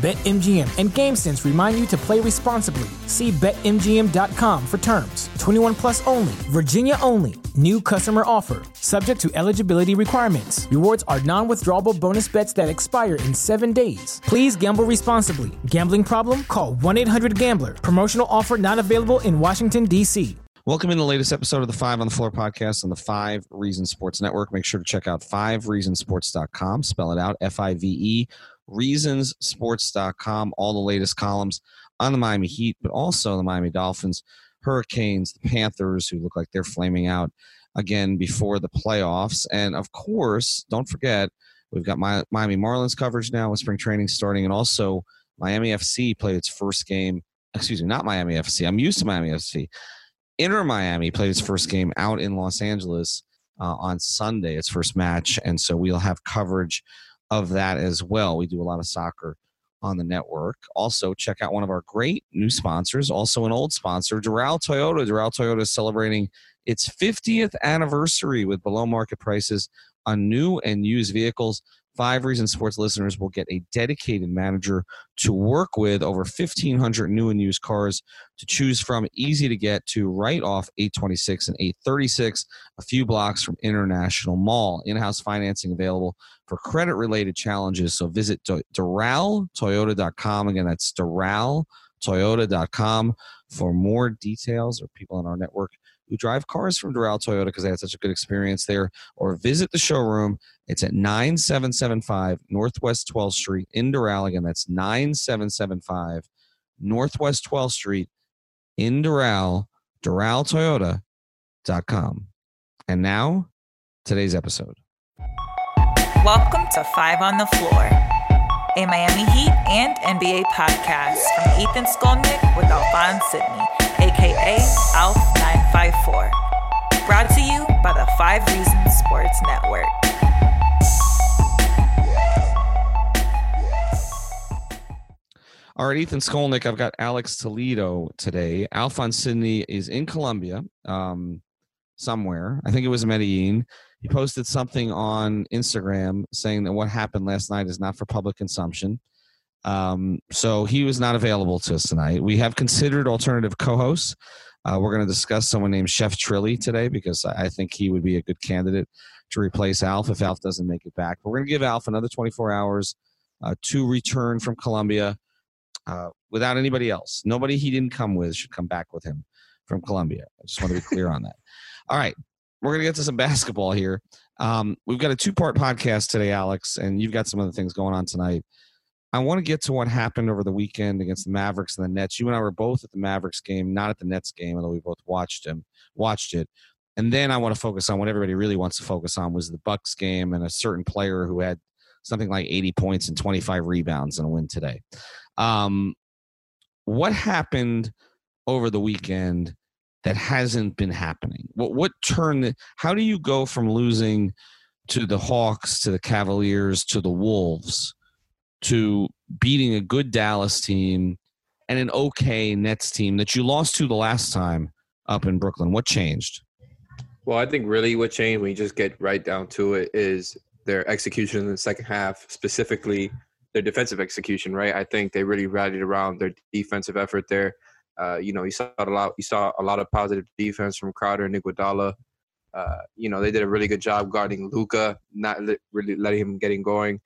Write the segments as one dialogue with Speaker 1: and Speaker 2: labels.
Speaker 1: BetMGM and GameSense remind you to play responsibly. See BetMGM.com for terms. 21 plus only, Virginia only. New customer offer, subject to eligibility requirements. Rewards are non withdrawable bonus bets that expire in seven days. Please gamble responsibly. Gambling problem? Call 1 800 Gambler. Promotional offer not available in Washington, D.C.
Speaker 2: Welcome in the latest episode of the Five on the Floor podcast on the Five Reasons Sports Network. Make sure to check out fivereasonsports.com. Spell it out F I V E reasonsports.com, all the latest columns on the Miami Heat, but also the Miami Dolphins, Hurricanes, the Panthers, who look like they're flaming out again before the playoffs. And of course, don't forget, we've got Miami Marlins coverage now with spring training starting, and also Miami FC played its first game. Excuse me, not Miami FC. I'm used to Miami FC. Inter Miami played its first game out in Los Angeles uh, on Sunday, its first match. And so we'll have coverage of that as well. We do a lot of soccer on the network. Also, check out one of our great new sponsors, also an old sponsor, Doral Toyota. Doral Toyota is celebrating its 50th anniversary with below market prices on new and used vehicles. Five Reason Sports listeners will get a dedicated manager to work with over 1,500 new and used cars to choose from. Easy to get to right off 826 and 836, a few blocks from International Mall. In house financing available for credit related challenges. So visit DoralToyota.com. Again, that's DoralToyota.com for more details or people on our network who drive cars from Doral Toyota because they had such a good experience there, or visit the showroom. It's at 9775 Northwest 12th Street in Doral. Again, that's 9775 Northwest 12th Street in Doral, DoralToyota.com. And now, today's episode.
Speaker 3: Welcome to Five on the Floor, a Miami Heat and NBA podcast from Ethan Skolnick with Alphonse Sidney, aka Alf954. Brought to you by the Five Reasons Sports Network.
Speaker 2: All right, Ethan Skolnick. I've got Alex Toledo today. Alphonse Sidney is in Colombia, um, somewhere. I think it was Medellin. He posted something on Instagram saying that what happened last night is not for public consumption. Um, so he was not available to us tonight. We have considered alternative co-hosts. Uh, we're going to discuss someone named Chef Trilly today because I think he would be a good candidate to replace Alf if Alf doesn't make it back. But we're going to give Alf another 24 hours uh, to return from Colombia uh, without anybody else. Nobody he didn't come with should come back with him from Colombia. I just want to be clear on that. All right, we're going to get to some basketball here. Um, we've got a two part podcast today, Alex, and you've got some other things going on tonight. I want to get to what happened over the weekend against the Mavericks and the Nets. You and I were both at the Mavericks game, not at the Nets game, although we both watched him, watched it. And then I want to focus on what everybody really wants to focus on was the Bucks game and a certain player who had something like 80 points and 25 rebounds and a win today. Um, what happened over the weekend that hasn't been happening? What what turned? How do you go from losing to the Hawks to the Cavaliers to the Wolves to beating a good Dallas team and an okay Nets team that you lost to the last time up in Brooklyn? What changed?
Speaker 4: Well, I think really what changed when you just get right down to it is their execution in the second half, specifically their defensive execution. Right, I think they really rallied around their defensive effort there. Uh, you know, you saw a lot. You saw a lot of positive defense from Crowder and Iguodala. Uh, you know, they did a really good job guarding Luka, not li- really letting him getting going.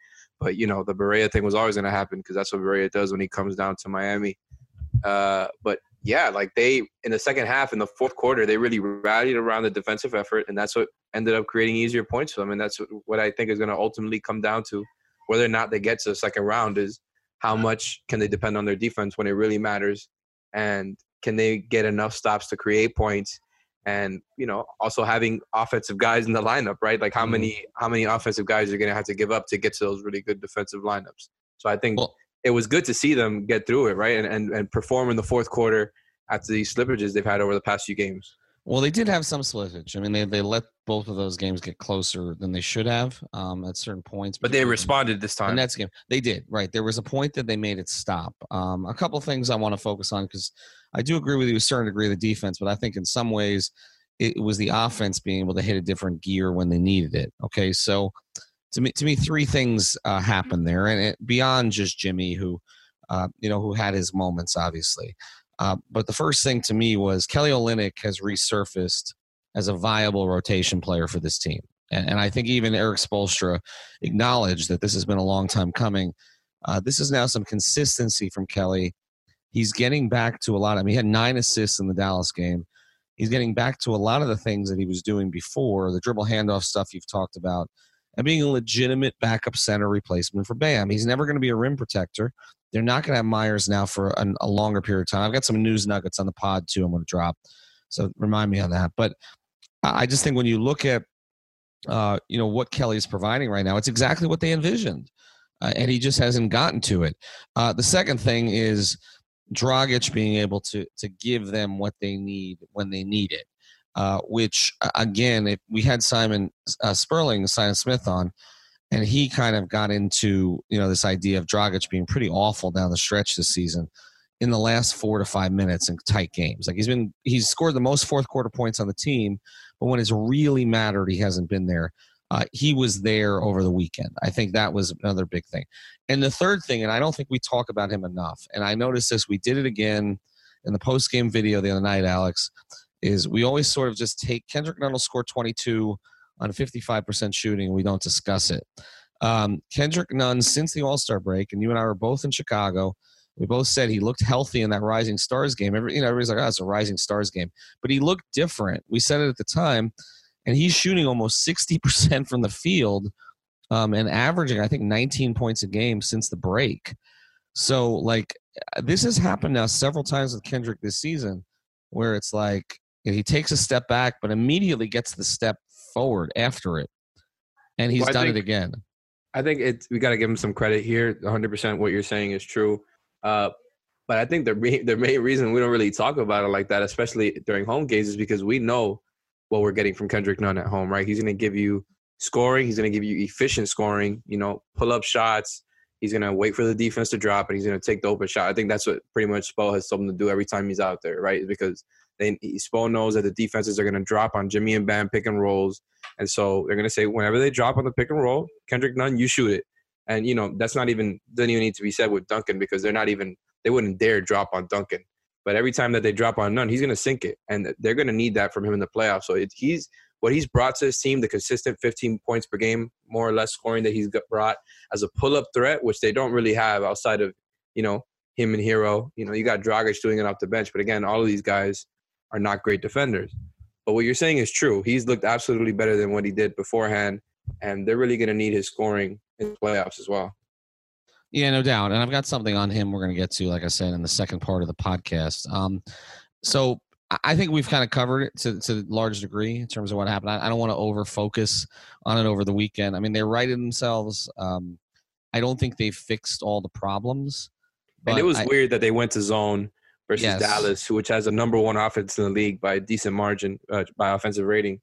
Speaker 4: But you know, the Barea thing was always going to happen because that's what Barea does when he comes down to Miami. Uh, but yeah, like they in the second half, in the fourth quarter, they really rallied around the defensive effort, and that's what ended up creating easier points for them. And that's what I think is going to ultimately come down to whether or not they get to the second round is how much can they depend on their defense when it really matters. And can they get enough stops to create points? And you know, also having offensive guys in the lineup, right? Like how
Speaker 2: Mm-hmm.
Speaker 4: many how many offensive guys you're gonna have to give up to get to those really good defensive lineups. So I think
Speaker 2: Well-
Speaker 4: it was good to see them get through it, right? And, and and perform in the fourth quarter after these slippages they've had over the past few games.
Speaker 2: Well, they did have some slippage. I mean, they, they let both of those games get closer than they should have um, at certain points.
Speaker 4: But they responded this
Speaker 2: The
Speaker 4: time.
Speaker 2: Nets game, they did right. There was a point that they made it stop. Um, a couple of things I want to focus on because I do agree with you to a certain degree of the defense, but I think in some ways it was the offense being able to hit a different gear when they needed it. Okay, so to me, to me, three things uh, happened there, and it, beyond just Jimmy, who uh, you know who had his moments, obviously. Uh, but the first thing to me was Kelly Olynyk has resurfaced as a viable rotation player for this team. And, and I think even Erik Spoelstra acknowledged that this has been a long time coming. Uh, this is now some consistency from Kelly. He's getting back to a lot. I mean, he had nine assists in the Dallas game. He's getting back to a lot of the things that he was doing before the dribble handoff stuff you've talked about, and being a legitimate backup center replacement for Bam. He's never going to be a rim protector. They're not going to have Meyers now for an, a longer period of time. I've got some news nuggets on the pod too. I'm going to drop, so remind me on that. But I just think when you look at uh, you know what Kelly is providing right now, it's exactly what they envisioned, uh, and he just hasn't gotten to it. Uh, the second thing is Dragic being able to to give them what they need when they need it. Uh, which again, if we had Simon uh, Sperling, Simon Smith on, and he kind of got into you know this idea of Dragic being pretty awful down the stretch this season in the last four to five minutes in tight games. Like he's been he's scored the most fourth quarter points on the team, but when it's really mattered, he hasn't been there. Uh, he was there over the weekend. I think that was another big thing. And the third thing, and I don't think we talk about him enough, and I noticed this, we did it again in the post game video the other night, Alex, is we always sort of just take Kendrick Nunn will score 22 on 55% shooting, and we don't discuss it. Um, Kendrick Nunn, since the All Star break, and you and I were both in Chicago, we both said he looked healthy in that Rising Stars game. Every, you know, everybody's like, "Oh, it's a Rising Stars game," but he looked different. We said it at the time, and he's shooting almost sixty percent from the field, um, and averaging, I think, nineteen points a game since the break. So, like, this has happened now several times with Kendrick this season, where it's like he takes a step back, but immediately gets the step forward after it, and he's
Speaker 4: Well,
Speaker 2: done it again.
Speaker 4: I think it's we got to give him some credit here. 100% what you're saying is true. Uh, but I think the re- the main reason we don't really talk about it like that, especially during home games, is because we know what we're getting from Kendrick Nunn at home, right? He's going to give you scoring. He's going to give you efficient scoring. You know, pull up shots. He's going to wait for the defense to drop, and he's going to take the open shot. I think that's what pretty much Spo has him to do every time he's out there, right? Because they Spo knows that the defenses are going to drop on Jimmy and Bam pick and rolls, and so they're going to say whenever they drop on the pick and roll, Kendrick Nunn, you shoot it. And you know that's not even doesn't even need to be said with Duncan because they're not even they wouldn't dare drop on Duncan. But every time that they drop on Nunn, he's going to sink it, and they're going to need that from him in the playoffs. So it, he's what he's brought to his team, the consistent 15 points per game, more or less scoring that he's brought as a pull-up threat, which they don't really have outside of you know him and Herro. You know, you got Dragic doing it off the bench, but again, all of these guys are not great defenders. But what you're saying is true. He's looked absolutely better than what he did beforehand, and they're really going to need his scoring in the playoffs as well.
Speaker 2: Yeah, no doubt. And I've got something on him we're going to get to, like I said, in the second part of the podcast. Um, so I- think we've kind of covered it to, to a large degree in terms of what happened. I, I don't want to over focus on it over the weekend. I mean, they righted themselves. Um, I don't think they fixed all the problems.
Speaker 4: and it was
Speaker 2: I-
Speaker 4: weird that they went to zone versus
Speaker 2: Yes.
Speaker 4: Dallas, which has a number one offense in the league by a decent margin uh, by offensive rating.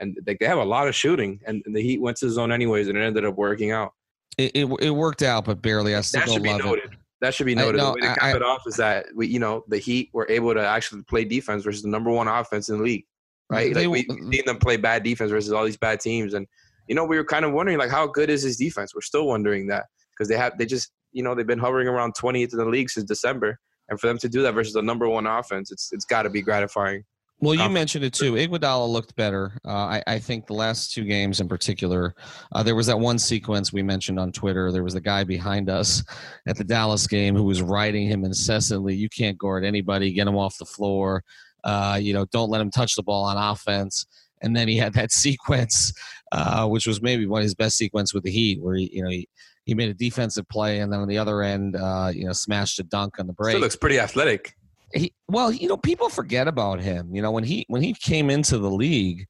Speaker 4: And they, they have a lot of shooting, and the Heat went to zone anyways, and it ended up working out.
Speaker 2: It, it, it worked out, but barely. I still
Speaker 4: That should be
Speaker 2: love it.
Speaker 4: That should be
Speaker 2: I-
Speaker 4: noted.
Speaker 2: no,
Speaker 4: the way to
Speaker 2: I-
Speaker 4: cap
Speaker 2: I-
Speaker 4: it off is that we, you know, the Heat were able to actually play defense versus the number one offense in the league, right?
Speaker 2: They-
Speaker 4: like we we uh, seen them play bad defense versus all these bad teams, and you know, we were kind of wondering like how good is his defense? We're still wondering that because they have they just you know they've been hovering around 20th in the league since December, and for them to do that versus the number one offense, it's it's got to be gratifying.
Speaker 2: Well, you mentioned it too. Iguodala looked better. Uh, I, I think the last two games in particular, uh, there was that one sequence we mentioned on Twitter. There was the guy behind us at the Dallas game who was riding him incessantly. You can't guard anybody. Get him off the floor. Uh, you know, don't let him touch the ball on offense. And then he had that sequence, uh, which was maybe one of his best sequence with the Heat, where he, you know, he, he made a defensive play, and then on the other end, uh, you know, smashed a dunk on the break.
Speaker 4: Still looks pretty athletic.
Speaker 2: He well, you know, people forget about him. You know, when he when he came into the league,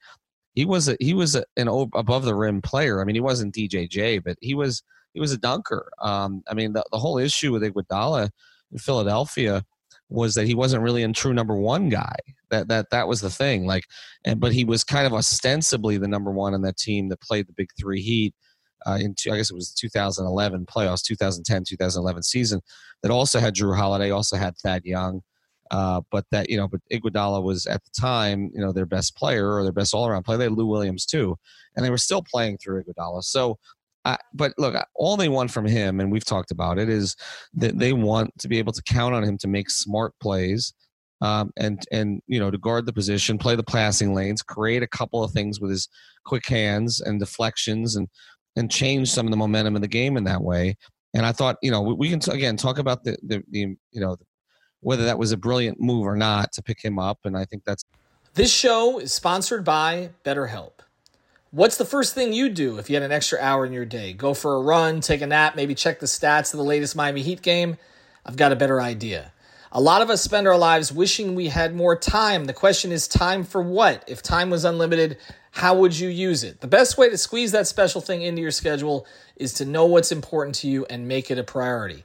Speaker 2: he was a, he was a, an above the rim player. I mean, he wasn't DJJ, but he was he was a dunker. Um, I mean, the, the whole issue with Iguodala in Philadelphia was that he wasn't really a true number one guy. That that that was the thing. Like, and but he was kind of ostensibly the number one on that team that played the Big Three Heat. Uh, in I guess it was the 2011 playoffs, 2010, 2011 season that also had Jrue Holiday, also had Thad Young, uh, but that you know, but Iguodala was at the time you know their best player or their best all around player. They had Lou Williams too, and they were still playing through Iguodala. So I, but look, all they want from him, and we've talked about it, is that they want to be able to count on him to make smart plays, um, and and you know to guard the position, play the passing lanes, create a couple of things with his quick hands and deflections, and and change some of the momentum of the game in that way. And I thought, you know, we, we can t- again talk about the, the the you know whether that was a brilliant move or not to pick him up, and I think that's.
Speaker 5: This show is sponsored by BetterHelp. What's the first thing you'd do if you had an extra hour in your day? Go for a run, take a nap, maybe check the stats of the latest Miami Heat game? I've got a better idea. A lot of us spend our lives wishing we had more time. The question is time for what? If time was unlimited, how would you use it? The best way to squeeze that special thing into your schedule is to know what's important to you and make it a priority.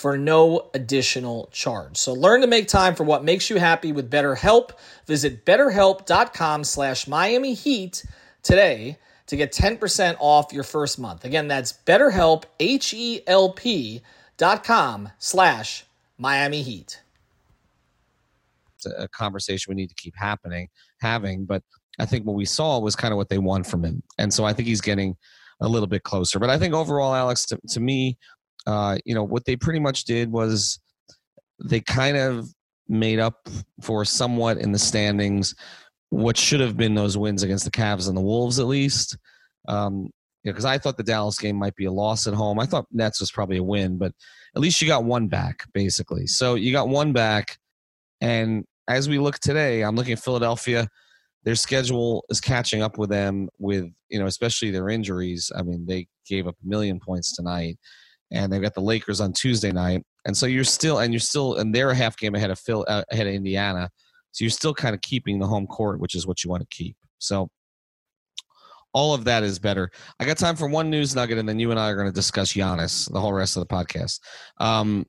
Speaker 5: for no additional charge. So learn to make time for what makes you happy with BetterHelp. Visit betterhelp.com slash Miami Heat today to get 10% off your first month. Again, that's betterhelp, H-E-L-P dot com slash Miami Heat.
Speaker 2: It's a conversation we need to keep happening, having, but I think what we saw was kind of what they want from him. And so I think he's getting a little bit closer. But I think overall, Alex, to, to me, uh, you know, what they pretty much did was they kind of made up for somewhat in the standings what should have been those wins against the Cavs and the Wolves at least. Um, because I thought the Dallas game might be a loss at home. I thought Nets was probably a win, but at least you got one back, basically. So you got one back. And as we look today, I'm looking at Philadelphia. Their schedule is catching up with them with, you know, especially their injuries. I mean, they gave up a million points tonight. And they've got the Lakers on Tuesday night. And so you're still, and you're still, and they're a half game ahead of Phil, uh, ahead of Indiana. So you're still kind of keeping the home court, which is what you want to keep. So all of that is better. I got time for one news nugget, and then you and I are going to discuss Giannis the whole rest of the podcast. Um,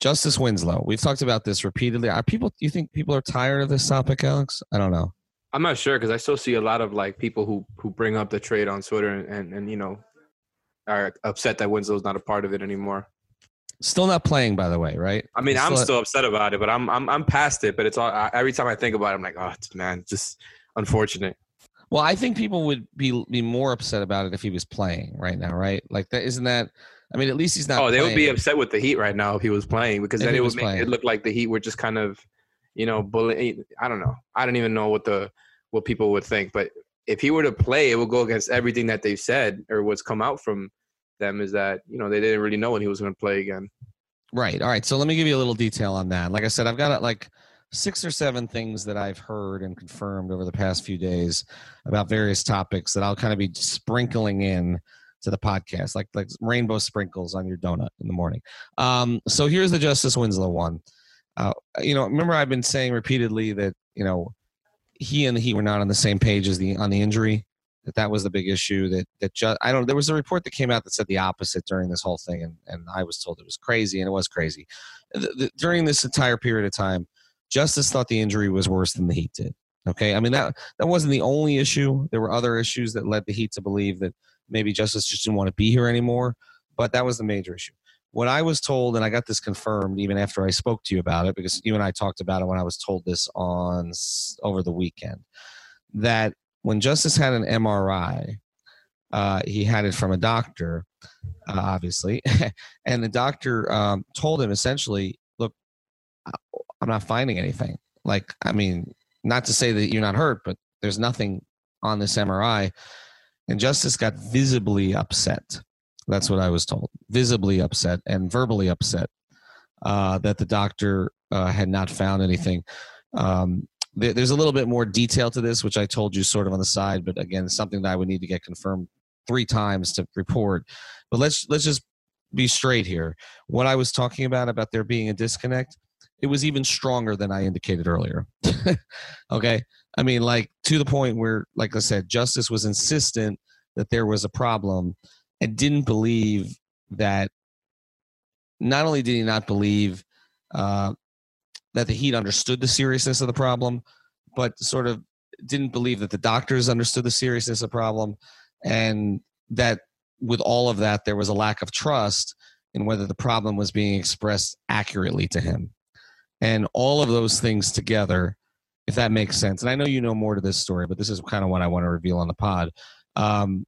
Speaker 2: Justise Winslow. We've talked about this repeatedly. Are people? Do you think people are tired of this topic, Alex? I don't know.
Speaker 4: I'm not sure because I still see a lot of like people who who bring up the trade on Twitter and, and, and you know are upset that Winslow's not a part of it anymore.
Speaker 2: Still not playing, by the way, right?
Speaker 4: I mean,
Speaker 2: He's
Speaker 4: I'm
Speaker 2: still-
Speaker 4: still upset about it, but I'm I'm I'm past it. But it's all I, every time I think about it, I'm like, oh man, just unfortunate.
Speaker 2: Well, I think people would be be more upset about it if he was playing right now, right? Like that isn't that I mean, at least he's not
Speaker 4: Oh, they would be upset with the Heat right now if he was playing because
Speaker 2: If
Speaker 4: then it would make
Speaker 2: playing.
Speaker 4: it look like the Heat were just kind of, you know, bullying. I don't know. I don't even know what the what people would think. But if he were to play, it would go against everything that they've said or what's come out from them is that you know they didn't really know when he was going to play again.
Speaker 2: Right. All right. So let me give you a little detail on that. Like I said, I've got like six or seven things that I've heard and confirmed over the past few days about various topics that I'll kind of be sprinkling in to the podcast, like like rainbow sprinkles on your donut in the morning. Um, so here's the Justise Winslow one. Uh, you know, remember I've been saying repeatedly that you know he and the Heat were not on the same page as the on the injury. That that was the big issue. That that just I don't. There was a report that came out that said the opposite during this whole thing, and and I was told it was crazy, and it was crazy. The, the, during this entire period of time, Justise thought the injury was worse than the Heat did. Okay, I mean that that wasn't the only issue. There were other issues that led the Heat to believe that maybe Justise just didn't want to be here anymore. But that was the major issue. What I was told, and I got this confirmed even after I spoke to you about it, because you and I talked about it when I was told this on over the weekend, that when Justise had an MRI, uh, he had it from a doctor, uh, obviously, and the doctor um, told him essentially, "Look, I'm not finding anything. Like, I mean, not to say that you're not hurt, but there's nothing on this MRI. And Justise got visibly upset. That's what I was told. Visibly upset and verbally upset uh, that the doctor uh, had not found anything. Um, there, there's a little bit more detail to this, which I told you sort of on the side, but again, something that I would need to get confirmed three times to report. But let's let's just be straight here. What I was talking about about there being a disconnect, it was even stronger than I indicated earlier. okay, I mean, like to the point where, like I said, Justise was insistent that there was a problem and didn't believe that. Not only did he not believe uh, that the Heat understood the seriousness of the problem, but sort of didn't believe that the doctors understood the seriousness of the problem, and that with all of that, there was a lack of trust in whether the problem was being expressed accurately to him. And all of those things together, if that makes sense, and I know you know more to this story, but this is kind of what I want to reveal on the pod. Um,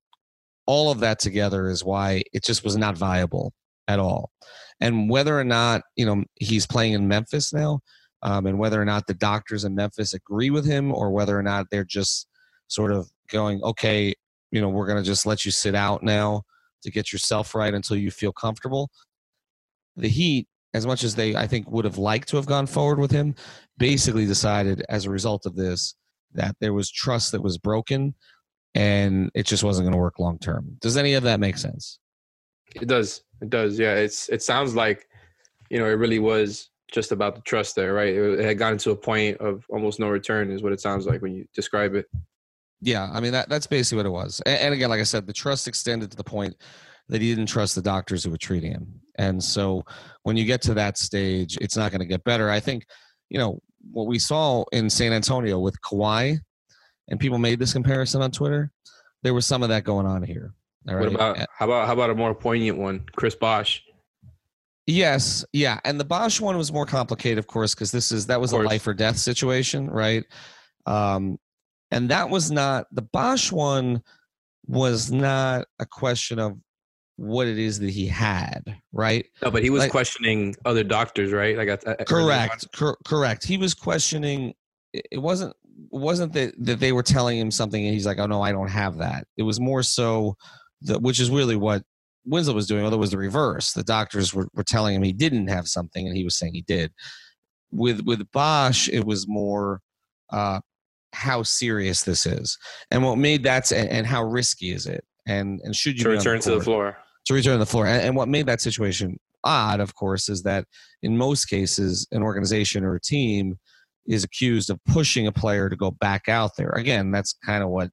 Speaker 2: all of that together is why it just was not viable at all. And whether or not, you know, he's playing in Memphis now, um, and whether or not the doctors in Memphis agree with him or whether or not they're just sort of going, okay, you know, we're going to just let you sit out now to get yourself right until you feel comfortable. The Heat, as much as they, I think, would have liked to have gone forward with him, basically decided as a result of this that there was trust that was broken and it just wasn't going to work long term. Does any of that make sense?
Speaker 4: It does. It does. Yeah. It's. It sounds like, you know, it really was just about the trust there, right? It had gotten to a point of almost no return, is what it sounds like when you describe it.
Speaker 2: Yeah, I mean that that's basically what it was. And, and, again, like I said, the trust extended to the point that he didn't trust the doctors who were treating him. And so when you get to that stage, it's not going to get better. I think, you know, what we saw in San Antonio with Kawhi, and people made this comparison on Twitter. There was some of that going on here.
Speaker 4: What about how about how about a more poignant one, Chris Bosh?
Speaker 2: Yes, yeah, and the Bosh one was more complicated, of course, because this is that was a life or death situation, right? Um, and that was not the Bosh one was not a question of what it is that he had, right?
Speaker 4: No, but he was like, questioning other doctors, right? Like, I,
Speaker 2: I correct, cor- correct. He was questioning. It wasn't wasn't that that they were telling him something, and he's like, "Oh no, I don't have that." It was more so, that which is really what Winslow was doing, although it was the reverse. The doctors were, were telling him he didn't have something, and he was saying he did. With with Bosh, it was more uh, how serious this is, and what made that, and, and how risky is it, and and should you
Speaker 4: to return the to the floor
Speaker 2: to return to the floor, and, and what made that situation odd, of course, is that in most cases, an organization or a team is accused of pushing a player to go back out there. Again, that's kind of what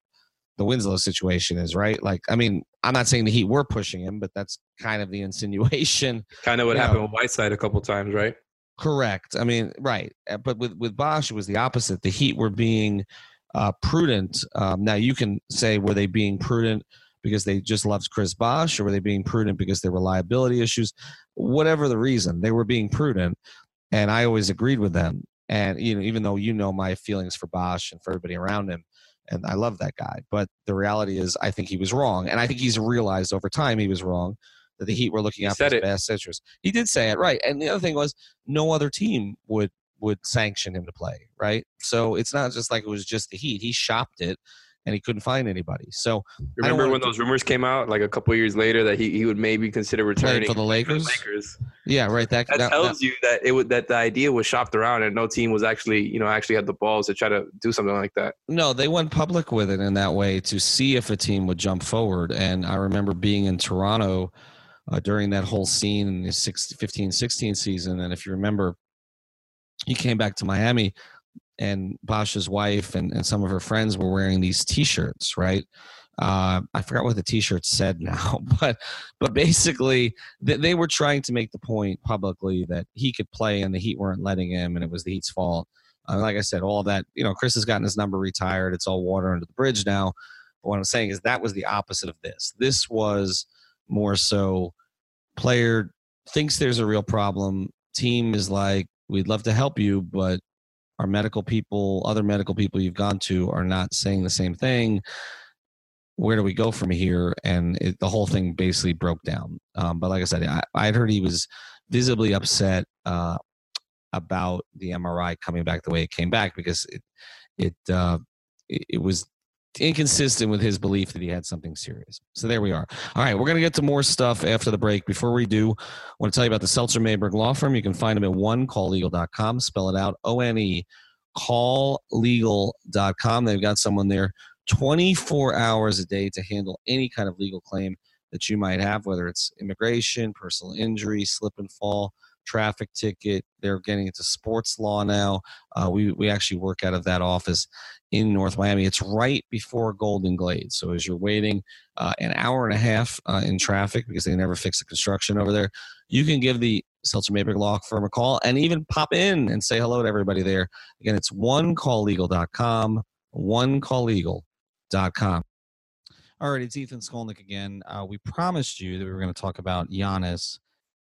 Speaker 2: the Winslow situation is, right? Like, I mean, I'm not saying the Heat were pushing him, but that's kind of the insinuation.
Speaker 4: Kind of what happened know. with Whiteside a couple times, right?
Speaker 2: Correct. I mean, right. Uh, but with with Bosh, it was the opposite. The Heat were being uh, prudent. Um, now you can say were they being prudent because they just loved Chris Bosh, or were they being prudent because there were liability issues? Whatever the reason, they were being prudent, and I always agreed with them. And you know, even though you know my feelings for Bosh and for everybody around him, and I love that guy. But the reality is, I think he was wrong, and I think he's realized over time he was wrong that the Heat were looking out for his best interest. He did say it right, and the other thing was, no other team would would sanction him to play, right? So it's not just like it was just the Heat. He shopped it, and he couldn't find anybody. So
Speaker 4: remember when those rumors came out, like a couple years later, that he, he would maybe consider returning
Speaker 2: for the Lakers.
Speaker 4: For the Lakers.
Speaker 2: Yeah, right.
Speaker 4: That, that, that tells that, you that it would that the idea was shopped around, and no team was actually you know actually had the balls to try to do something like that.
Speaker 2: No, they went public with it in that way to see if a team would jump forward. And I remember being in Toronto. Uh, during that whole scene in the 15 16 season. And if you remember, he came back to Miami and Bosh's wife and, and some of her friends were wearing these T-shirts, right? Uh, I forgot what the T-shirt said now, but but basically they, they were trying to make the point publicly that he could play and the Heat weren't letting him, and it was the Heat's fault. Uh, like I said, all that you know, Chris has gotten his number retired. It's all water under the bridge now. But what I'm saying is that was the opposite of this. This was more so player thinks there's a real problem. Team is like, we'd love to help you, but our medical people, other medical people you've gone to are not saying the same thing. Where do we go from here? And it, the whole thing basically broke down. Um, but like I said, I, I had heard he was visibly upset. Uh, about the MRI coming back the way it came back because it it uh, it, it was inconsistent with his belief that he had something serious. So there we are. All right, we're going to get to more stuff after the break. Before we do, I want to tell you about the Seltzer Mayberg Law Firm. You can find them at onecalllegal.com. Spell it out O N E calllegal.com. They've got someone there 24 hours a day to handle any kind of legal claim that you might have, whether it's immigration, personal injury, slip and fall, traffic ticket. They're getting into sports law now. Uh, we, we actually work out of that office in North Miami. It's right before Golden Glades. So as you're waiting uh, an hour and a half uh, in traffic because they never fix the construction over there, you can give the Seltzer Mayberg Law Firm a call and even pop in and say hello to everybody there. Again, it's onecalllegal.com, onecalllegal.com. All right, it's Ethan Skolnick again. Uh, we promised you that we were going to talk about Giannis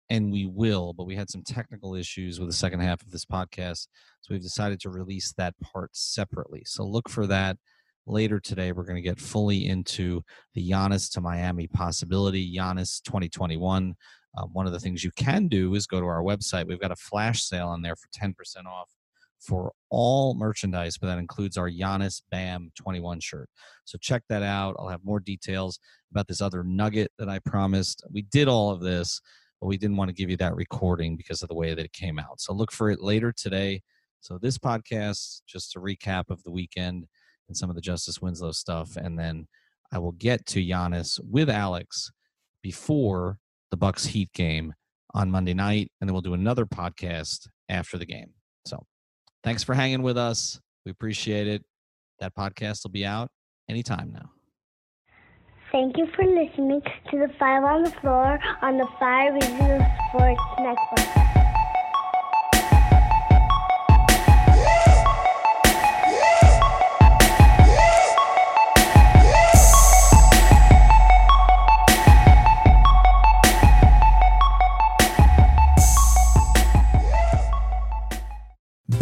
Speaker 2: and we will, but we had some technical issues with the second half of this podcast. So we've decided to release that part separately. So look for that later today. We're going to get fully into the Giannis to Miami possibility, Giannis 2021. Um, one of the things you can do is go to our website. We've got a flash sale on there for 10% off for all merchandise, but that includes our Giannis Bam 21 shirt. So check that out. I'll have more details about this other nugget that I promised. We did all of this but we didn't want to give you that recording because of the way that it came out. So look for it later today. So this podcast, just a recap of the weekend and some of the Justise Winslow stuff, and then I will get to Giannis with Alex before the Bucks Heat game on Monday night, and then we'll do another podcast after the game. So thanks for hanging with us. We appreciate it. That podcast will be out anytime now.
Speaker 6: Thank you for listening to the Five on the Floor on the Five Regional Sports Network.